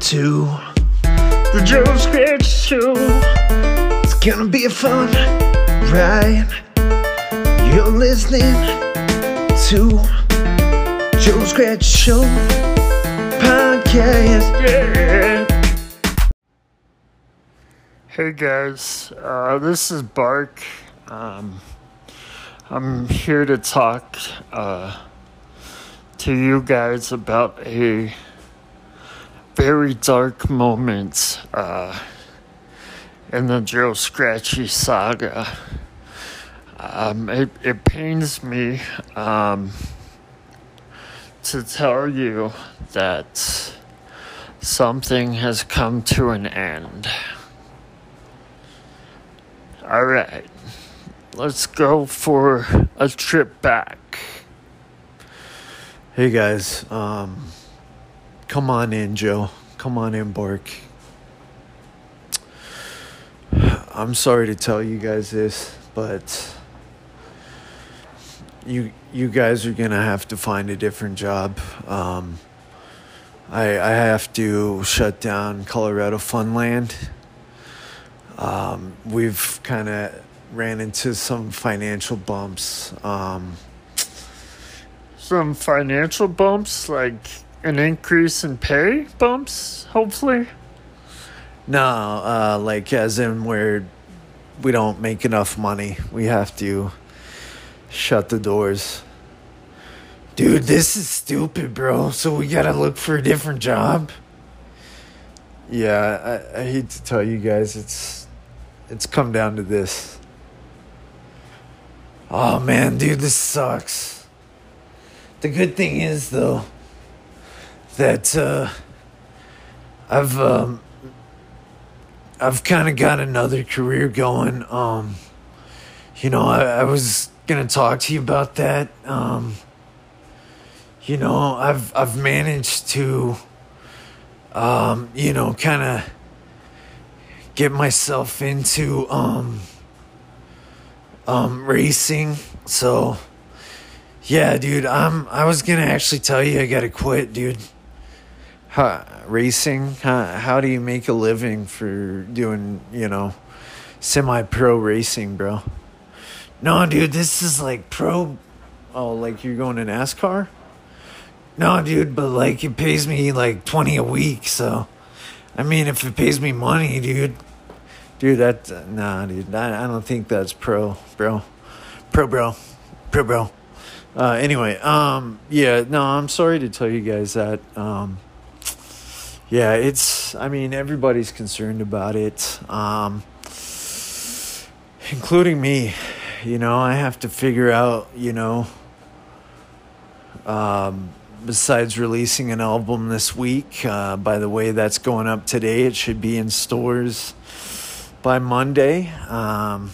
to the Joe Scratch Show. It's gonna be a fun ride. You're listening to Joe Scratch Show podcast. Yeah. Hey guys, uh, this is Bark. Um, I'm here to talk uh, to you guys about a very dark moments uh, in the Joe Scratchy saga. Um, it, it pains me um, to tell you that something has come to an end. All right, let's go for a trip back. Hey guys, um, come on in, Joe. Come on in, Bark. I'm sorry to tell you guys this, but you you guys are gonna have to find a different job. Um, I I have to shut down Colorado Funland. Um, we've kind of ran into some financial bumps. Um, Some financial bumps, like an increase in pay bumps, hopefully. No, uh, like as in where we don't make enough money, we have to shut the doors. Dude, this is stupid, bro. So we gotta look for a different job. Yeah, I, I hate to tell you guys, it's it's come down to this. Oh man, dude, this sucks. The good thing is though that uh, I've um, I've kind of got another career going. Um, you know, I, I was gonna talk to you about that. Um, you know, I've I've managed to, um, you know, kind of get myself into um, um, racing. So, yeah, dude, I'm. I was gonna actually tell you I gotta quit, dude. How, racing? How, how do you make a living for doing, you know, semi pro racing, bro? No, dude, this is like pro. Oh, like you're going to NASCAR? No, dude, but like it pays me like 20 a week, so. I mean, if it pays me money, dude. Dude, that. Nah, dude, I, I don't think that's pro, bro. Pro, bro. Pro, bro. Uh, anyway, um, yeah, no, I'm sorry to tell you guys that. Um, yeah, it's, I mean, everybody's concerned about it, um, including me. You know, I have to figure out, you know, um, besides releasing an album this week, uh, by the way, that's going up today. It should be in stores by Monday. Um,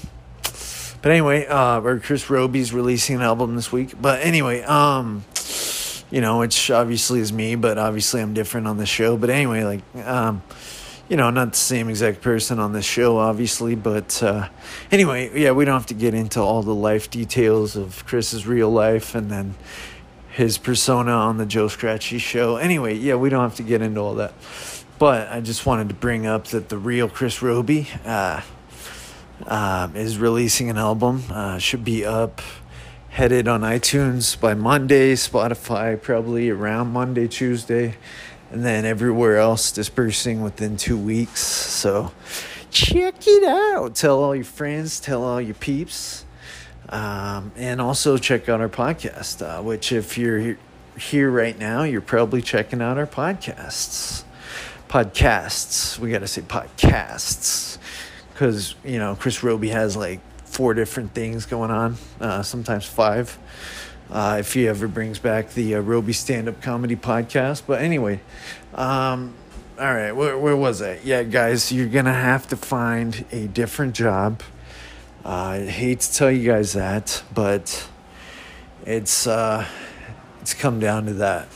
but anyway, uh, or Chris Roby's releasing an album this week. But anyway, um, you know, which obviously is me, but obviously I'm different on the show. But anyway, like, um, you know, not the same exact person on this show, obviously. But uh, anyway, yeah, we don't have to get into all the life details of Chris's real life and then his persona on the Joe Scratchy show. Anyway, yeah, we don't have to get into all that. But I just wanted to bring up that the real Chris Roby uh, uh, is releasing an album. Uh, should be up, headed on iTunes by Monday, Spotify probably around Monday, Tuesday, and then everywhere else dispersing within two weeks. So check it out. Tell all your friends, tell all your peeps. Um, and also check out our podcast, uh, which if you're here, right now, you're probably checking out our podcasts. Podcasts. We got to say podcasts because, you know, Chris Roby has like four different things going on, uh, sometimes five. Uh, if he ever brings back the uh, Roby stand up comedy podcast. But anyway, um, all right, where, where was I? Yeah, guys, you're going to have to find a different job. Uh, I hate to tell you guys that, but it's uh, it's come down to that.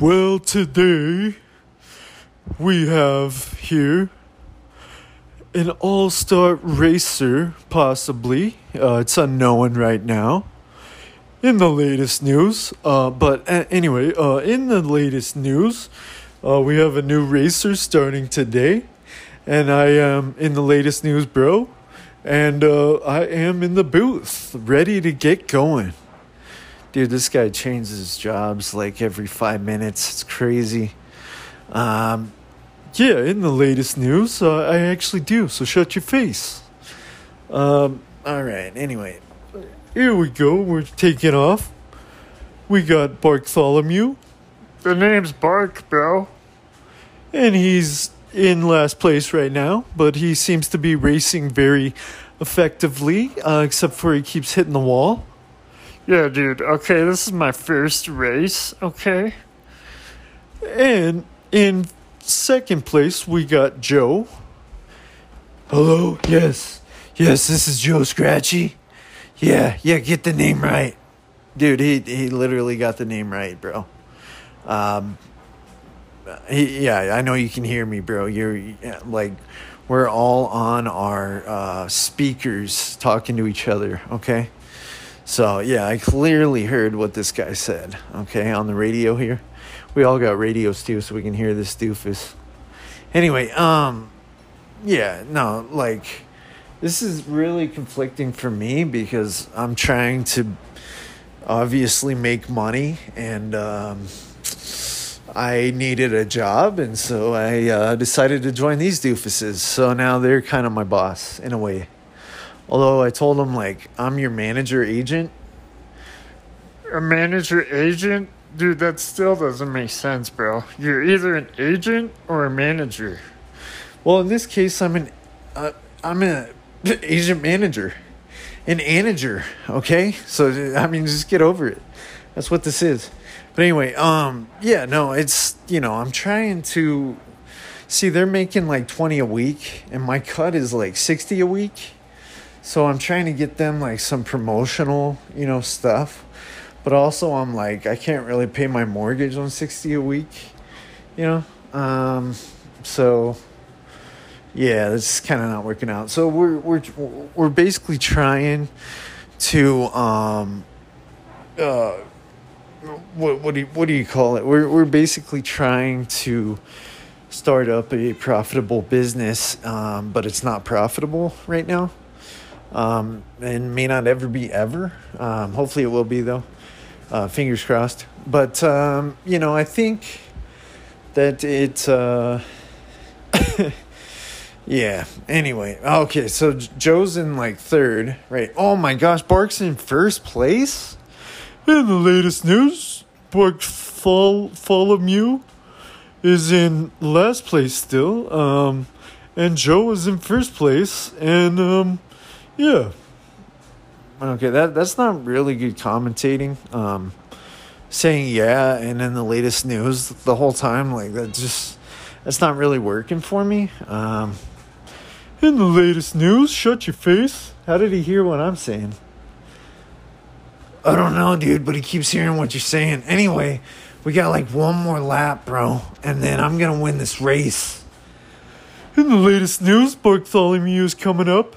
Well, today we have here an all star racer, possibly. Uh, it's unknown right now. In the latest news, uh, but uh, anyway, uh, in the latest news, uh, we have a new racer starting today, and I am in the latest news, bro, and uh, I am in the booth, ready to get going. Dude, this guy changes jobs like every five minutes. It's crazy. Um, yeah, in the latest news, uh, I actually do. So shut your face. Um, all right. Anyway, here we go. We're taking off. We got Bartholomew, The name's Bark, bro. and he's in last place right now, but he seems to be racing very effectively, uh, except for he keeps hitting the wall. Yeah, dude. Okay, this is my first race. Okay. And in second place, we got Joe. Hello? Yes. Yes, this is Joe Scratchy. Yeah, yeah, get the name right. Dude, he, he literally got the name right, bro. Um, he, yeah, I know you can hear me, bro. You're like, we're all on our uh, speakers talking to each other, okay? So, yeah, I clearly heard what this guy said, okay, on the radio here. We all got radios too, so we can hear this doofus. Anyway, um, yeah, no, like, this is really conflicting for me because I'm trying to obviously make money and, um, I needed a job, and so I uh, decided to join these doofuses. So now they're kind of my boss in a way. Although I told him like, I'm your manager agent. A manager agent? Dude, that still doesn't make sense, bro. You're either an agent or a manager. Well, in this case, I'm an uh, I'm an agent manager, an manager. Okay, so I mean, just get over it. That's what this is. But anyway, um, yeah, no, it's you know, I'm trying to see they're making like twenty a week, and my cut is like sixty a week. So I'm trying to get them like some promotional, you know, stuff. But also, I'm like, I can't really pay my mortgage on sixty a week, you know. Um, so yeah, is kind of not working out. So we're we're we're basically trying to um uh what what do you, what do you call it? We're we're basically trying to start up a profitable business, um, but it's not profitable right now, um, and may not ever be ever. Um, hopefully, it will be though. Uh, fingers crossed. But um, you know, I think that it. Uh, yeah. Anyway, okay. So Joe's in like third, right? Oh my gosh, Bark's in first place. In the latest news, Bark Fall Follow is in last place still. Um, and Joe is in first place, and um, yeah. Okay, that that's not really good commentating. Um, saying yeah, and in the latest news the whole time, like that just that's not really working for me. Um, in the latest news, shut your face. How did he hear what I'm saying? I don't know, dude, but he keeps hearing what you're saying. Anyway, we got like one more lap, bro, and then I'm gonna win this race. In the latest news, Bartholomew is coming up.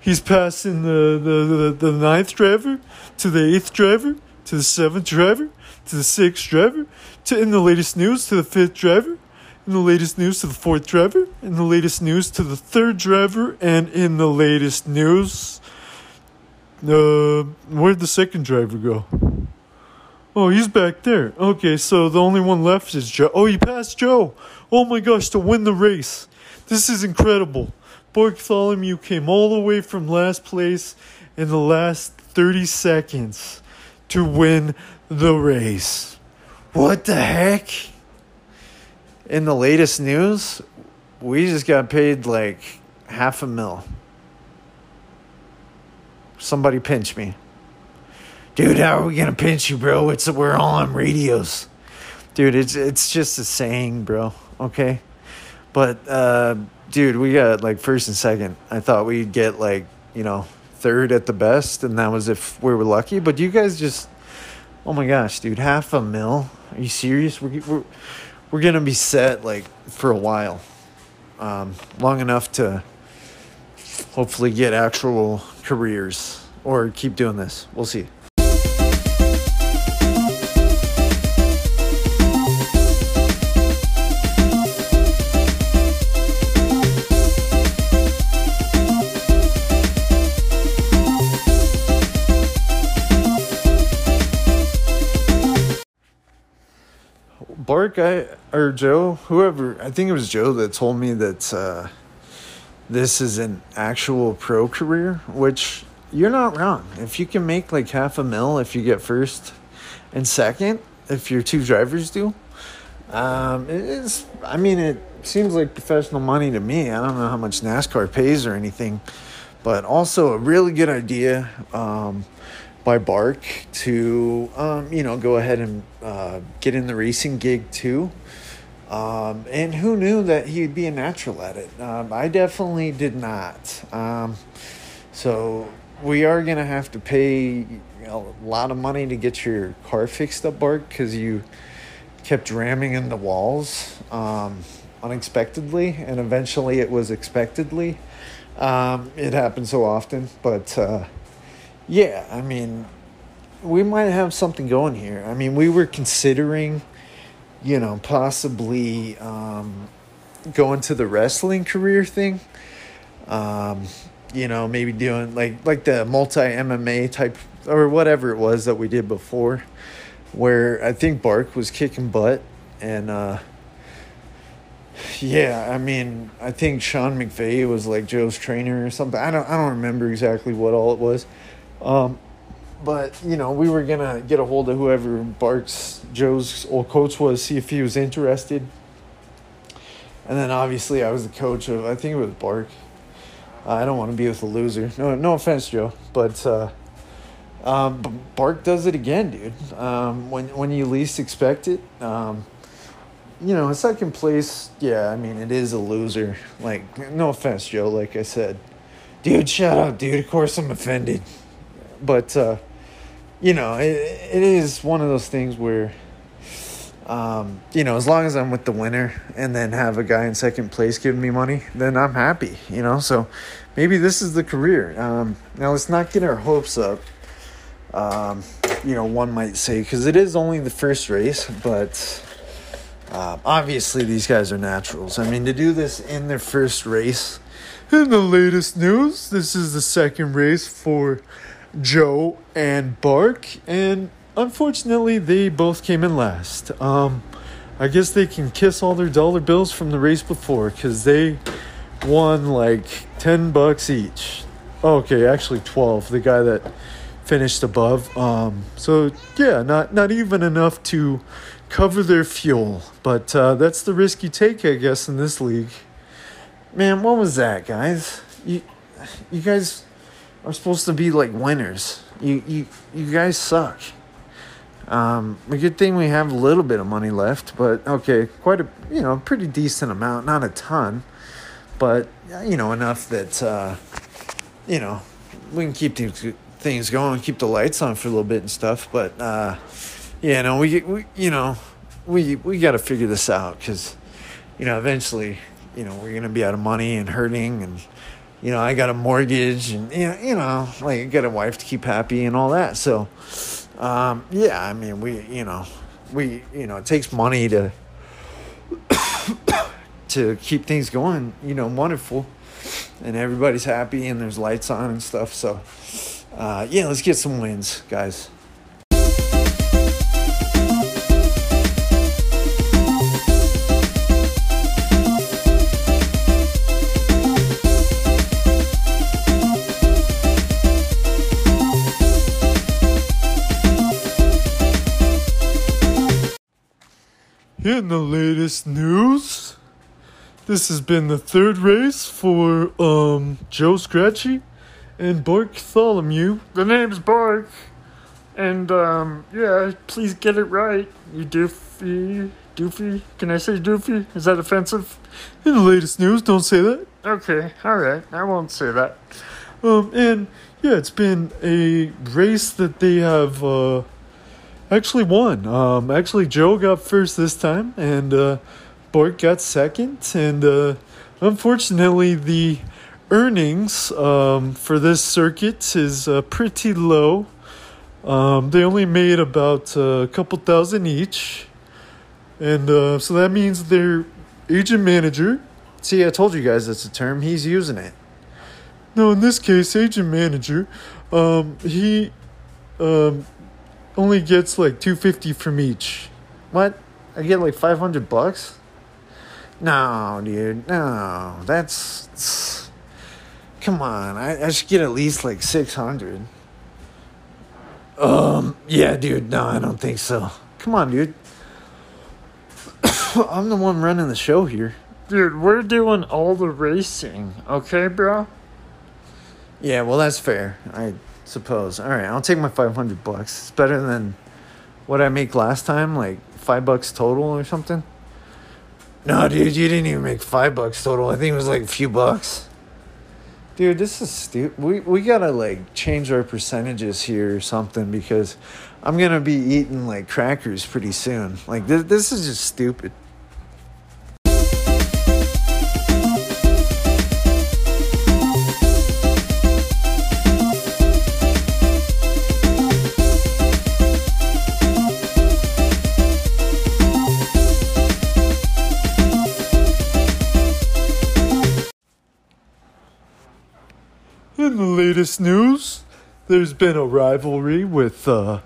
He's passing the, the, the, the ninth driver to the eighth driver to the seventh driver to the sixth driver to in the latest news to the fifth driver in the latest news to the fourth driver in the latest news to the third driver and in the latest news uh where'd the second driver go? Oh he's back there. Okay so the only one left is joe. Oh he passed joe. Oh my gosh to win the race. This is incredible bartholomew came all the way from last place in the last 30 seconds to win the race what the heck in the latest news, we just got paid like half a mil. Somebody pinch me. Dude, how are we gonna pinch you, bro? It's we're all on radios. Dude, it's it's just a saying, bro. Okay? But uh dude, we got like first and second. I thought we'd get like, you know, third at the best, and that was if we were lucky. But you guys just Oh my gosh, dude, half a mil? Are you serious? We're we're we're gonna be set like for a while, um, long enough to hopefully get actual careers or keep doing this. We'll see. Bark, I or Joe, whoever, I think it was Joe that told me that uh, this is an actual pro career, which you're not wrong. If you can make like half a mil if you get first and second, if your two drivers do, um, it is. I mean, it seems like professional money to me. I don't know how much NASCAR pays or anything, but also a really good idea. Um, by Bark to, um, you know, go ahead and uh, get in the racing gig too. Um, and who knew that he'd be a natural at it? Um, I definitely did not. Um, so we are going to have to pay a lot of money to get your car fixed up, Bark, because you kept ramming in the walls um, unexpectedly, and eventually it was expectedly. Um, it happens so often, but. Uh, yeah, I mean, we might have something going here. I mean, we were considering, you know, possibly um, going to the wrestling career thing. Um, you know, maybe doing like like the multi MMA type or whatever it was that we did before, where I think Bark was kicking butt and. uh yeah, I mean, I think Sean McVay was like Joe's trainer or something. I don't, I don't remember exactly what all it was, um, but you know, we were gonna get a hold of whoever Barks Joe's old coach was, see if he was interested. And then obviously, I was the coach of I think it was Bark. I don't want to be with a loser. No, no offense, Joe, but uh, um, Bark does it again, dude. Um, when when you least expect it. Um, you know, second place, yeah, I mean, it is a loser. Like, no offense, Joe, like I said. Dude, shut up, dude. Of course I'm offended but uh, you know, it, it is one of those things where, um, you know, as long as I'm with the winner and then have a guy in second place giving me money, then I'm happy. You know, so maybe this is the career. Um, now let's not get our hopes up. Um, you know, one might say because it is only the first race, but. Uh, obviously, these guys are naturals. I mean, to do this in their first race. In the latest news, this is the second race for Joe and Bark, and unfortunately, they both came in last. Um, I guess they can kiss all their dollar bills from the race before because they won like 10 bucks each. Okay, actually 12. The guy that finished above. Um, so yeah, not not even enough to cover their fuel, but uh, that's the risk you take, I guess, in this league. Man, what was that, guys? You, you guys are supposed to be like winners. You you you guys suck. Um, a good thing we have a little bit of money left, but okay, quite a you know pretty decent amount, not a ton, but you know enough that uh, you know we can keep these things going, keep the lights on for a little bit and stuff. But uh, yeah, no, we we you know we we got to figure this out because you know eventually you know we're gonna be out of money and hurting and you know, I got a mortgage and, you know, you know like, I got a wife to keep happy and all that. So, um, yeah, I mean, we, you know, we, you know, it takes money to, to keep things going, you know, wonderful. And everybody's happy and there's lights on and stuff. So, uh, yeah, let's get some wins, guys. In the latest news, this has been the third race for um, Joe Scratchy and Bartholomew. The name's Bark. And, um, yeah, please get it right, you doofy. Doofy? Can I say doofy? Is that offensive? In the latest news, don't say that. Okay, alright, I won't say that. Um, and, yeah, it's been a race that they have, uh, actually won. Um, actually, Joe got first this time, and uh, Bart got second. And uh, unfortunately, the earnings um, for this circuit is uh, pretty low. Um, they only made about uh, a couple thousand each. And uh, so that means their agent manager. See, I told you guys that's a term. He's using it. No, in this case, agent manager, um, he um, only gets like 250 from each. What? I get like 500 bucks? No, dude. No. That's. Come on. I, I should get at least like 600. Um, yeah, dude. No, I don't think so. Come on, dude. I'm the one running the show here. Dude, we're doing all the racing, okay, bro? Yeah, well, that's fair. I suppose. All right, I'll take my 500 bucks. It's better than what I make last time, like five bucks total or something. No, dude, you didn't even make five bucks total. I think it was like a few bucks. Dude, this is stupid. We we gotta like change our percentages here or something because I'm gonna be eating like crackers pretty soon. Like this, this is just stupid. Latest news, there's been a rivalry with uh,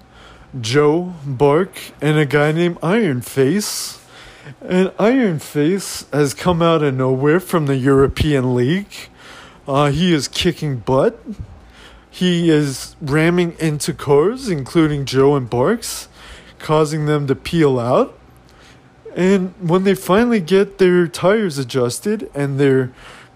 Joe Bark and a guy named Iron Face. And Iron Face has come out of nowhere from the European League. Uh, he is kicking butt. He is ramming into cars, including Joe and Barks, causing them to peel out. And when they finally get their tires adjusted and their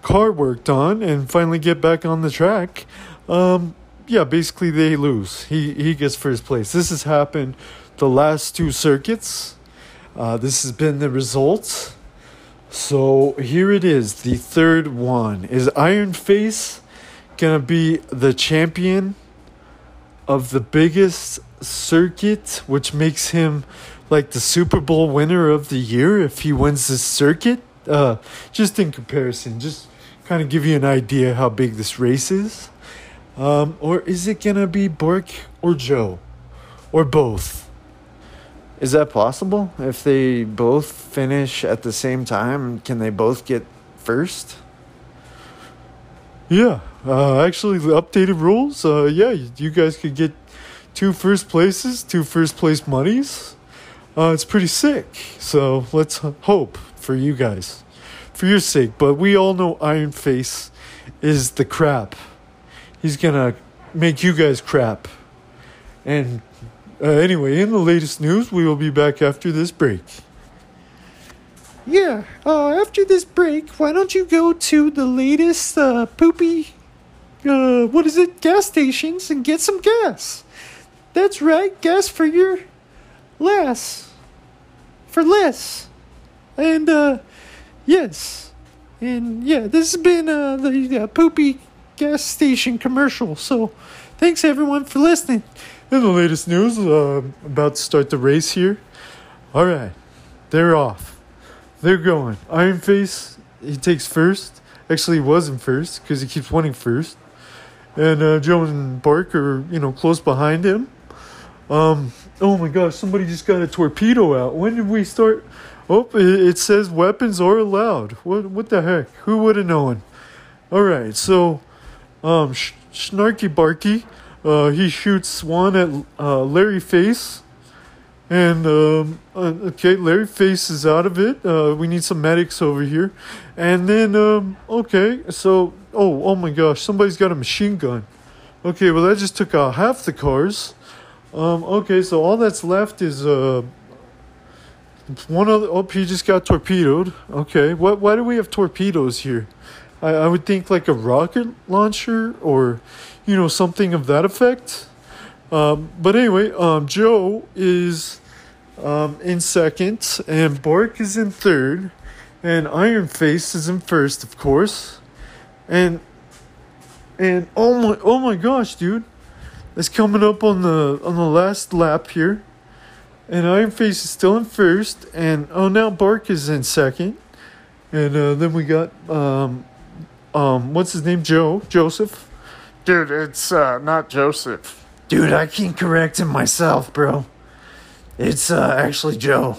car worked on and finally get back on the track, um, yeah, basically they lose. He he gets first place. This has happened the last two circuits. Uh, this has been the result. So here it is, the third one. Is Iron Face gonna be the champion of the biggest circuit, which makes him like the Super Bowl winner of the year if he wins this circuit? Uh, just in comparison, just kind of give you an idea how big this race is. Um, or is it gonna be Bork or Joe, or both? Is that possible? If they both finish at the same time, can they both get first? Yeah, uh, actually, the updated rules. Uh, yeah, you guys could get two first places, two first place monies. Uh, it's pretty sick. So let's hope for you guys, for your sake. But we all know Iron Face is the crap. He's gonna make you guys crap. And uh, anyway, in the latest news, we will be back after this break. Yeah, uh, after this break, why don't you go to the latest uh, poopy, uh, what is it, gas stations and get some gas? That's right, gas for your less. For less. And, uh, yes. And, yeah, this has been uh, the uh, poopy gas station commercial. So, thanks everyone for listening. In the latest news, uh, about to start the race here. All right, they're off. They're going. Iron Face, he takes first. Actually, he wasn't first because he keeps winning first. And uh, Joe and Bark are, you know, close behind him. Um, oh my gosh, somebody just got a torpedo out. When did we start? Oh, it, says weapons are allowed. What, what the heck? Who would have known? All right, so um, Sh- Snarky Barky, uh, he shoots one at uh, Larry Face. And, um, uh, okay, Larry Face is out of it. Uh, we need some medics over here. And then, um, okay, so, oh, oh my gosh, somebody's got a machine gun. Okay, well, that just took out half the cars. Um, okay, so all that's left is, uh, one other, oh, he just got torpedoed. Okay, what, why do we have torpedoes here? I, I would think like a rocket launcher or, you know, something of that effect. Um, but anyway, um, Joe is um, in second, and Bork is in third, and Iron Face is in first, of course. And and oh my oh my gosh, dude, it's coming up on the on the last lap here. And Iron Face is still in first, and oh now Bark is in second, and uh, then we got um, um, what's his name? Joe Joseph. Dude, it's uh, not Joseph. Dude, I can't correct him myself, bro. It's uh, actually Joe.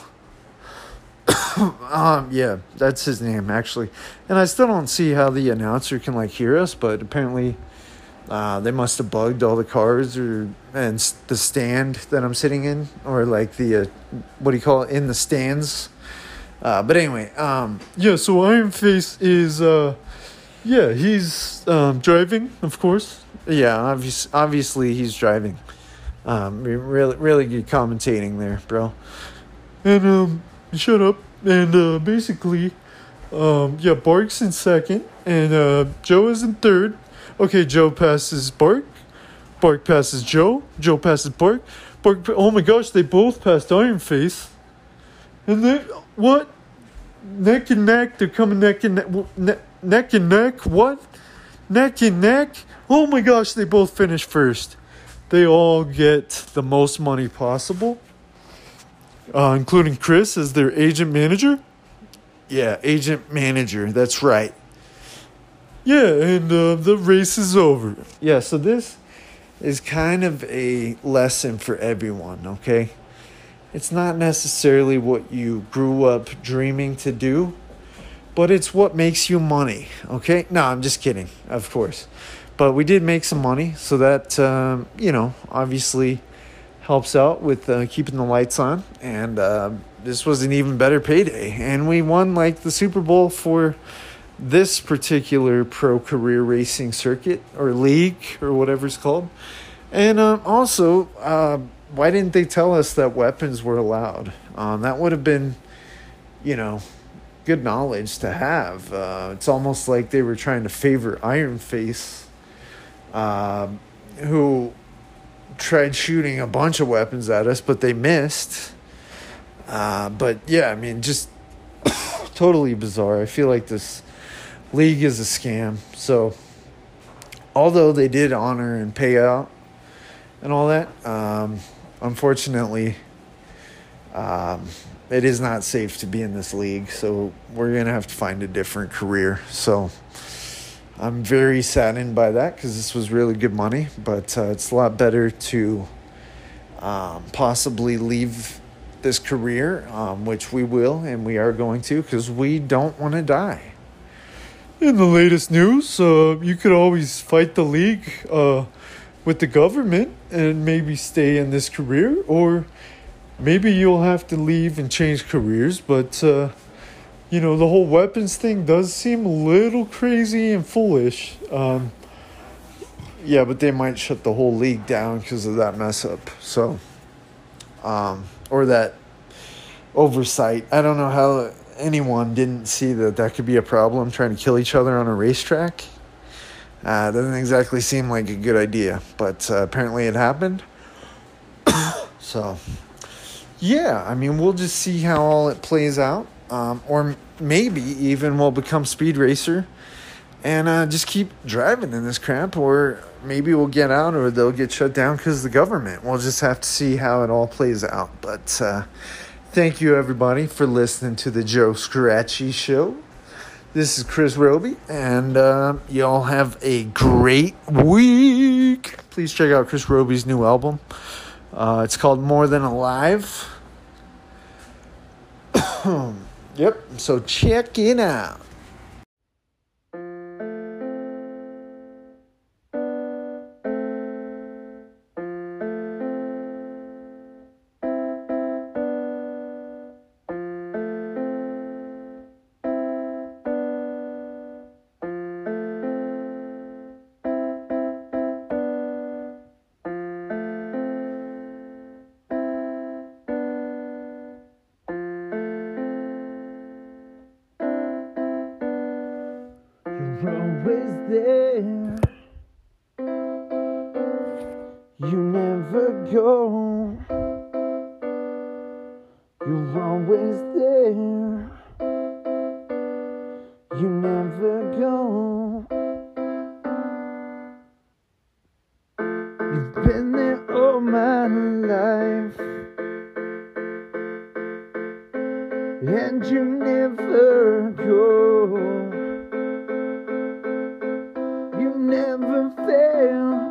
um, yeah, that's his name actually, and I still don't see how the announcer can like hear us, but apparently, uh, they must have bugged all the cars or and the stand that I'm sitting in, or like the uh, what do you call it in the stands. Uh, but anyway, um, yeah. So Iron Face is, uh, yeah, he's um, driving, of course. Yeah, obvious, obviously he's driving. Um, really, really good commentating there, bro. And um, shut up. And uh, basically, um, yeah, Bark's in second, and uh, Joe is in third. Okay, Joe passes Bark. Bark passes Joe. Joe passes Bark. Bark. Oh my gosh, they both passed Iron Face. And then what? Neck and neck. They're coming neck and neck. neck and neck. What? Neck and neck. Oh my gosh, they both finished first. They all get the most money possible uh, including Chris as their agent manager. Yeah, agent manager. That's right. Yeah, and uh, the race is over. Yeah, so this is kind of a lesson for everyone, okay? It's not necessarily what you grew up dreaming to do, but it's what makes you money, okay? No, I'm just kidding, of course. But we did make some money, so that, um, you know, obviously helps out with uh, keeping the lights on. And uh, this was an even better payday. And we won like the Super Bowl for this particular pro career racing circuit or league or whatever it's called. And uh, also, uh, why didn't they tell us that weapons were allowed? Um, that would have been, you know, good knowledge to have. Uh, it's almost like they were trying to favor Iron Face, uh, who tried shooting a bunch of weapons at us, but they missed. Uh, but yeah, I mean, just totally bizarre. I feel like this league is a scam. So, although they did honor and pay out and all that, um, unfortunately, um, it is not safe to be in this league. So, we're going to have to find a different career. So, I'm very saddened by that because this was really good money, but uh, it's a lot better to um, possibly leave this career, um, which we will and we are going to because we don't want to die. In the latest news, uh, you could always fight the league uh, with the government and maybe stay in this career, or maybe you'll have to leave and change careers, but uh, you know, the whole weapons thing does seem a little crazy and foolish. Um, yeah, but they might shut the whole league down because of that mess up. So, um, or that oversight. I don't know how anyone didn't see that that could be a problem trying to kill each other on a racetrack. Uh, doesn't exactly seem like a good idea, but uh, apparently it happened. so, yeah, I mean, we'll just see how all it plays out um, or maybe even we'll become speed racer and uh, just keep driving in this crap or maybe we'll get out or they'll get shut down because the government we'll just have to see how it all plays out but uh, thank you everybody for listening to the joe scratchy show this is chris roby and uh, y'all have a great week please check out chris roby's new album uh, it's called more than alive Yep. So check it out. You never go. You never fail.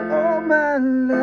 All my life,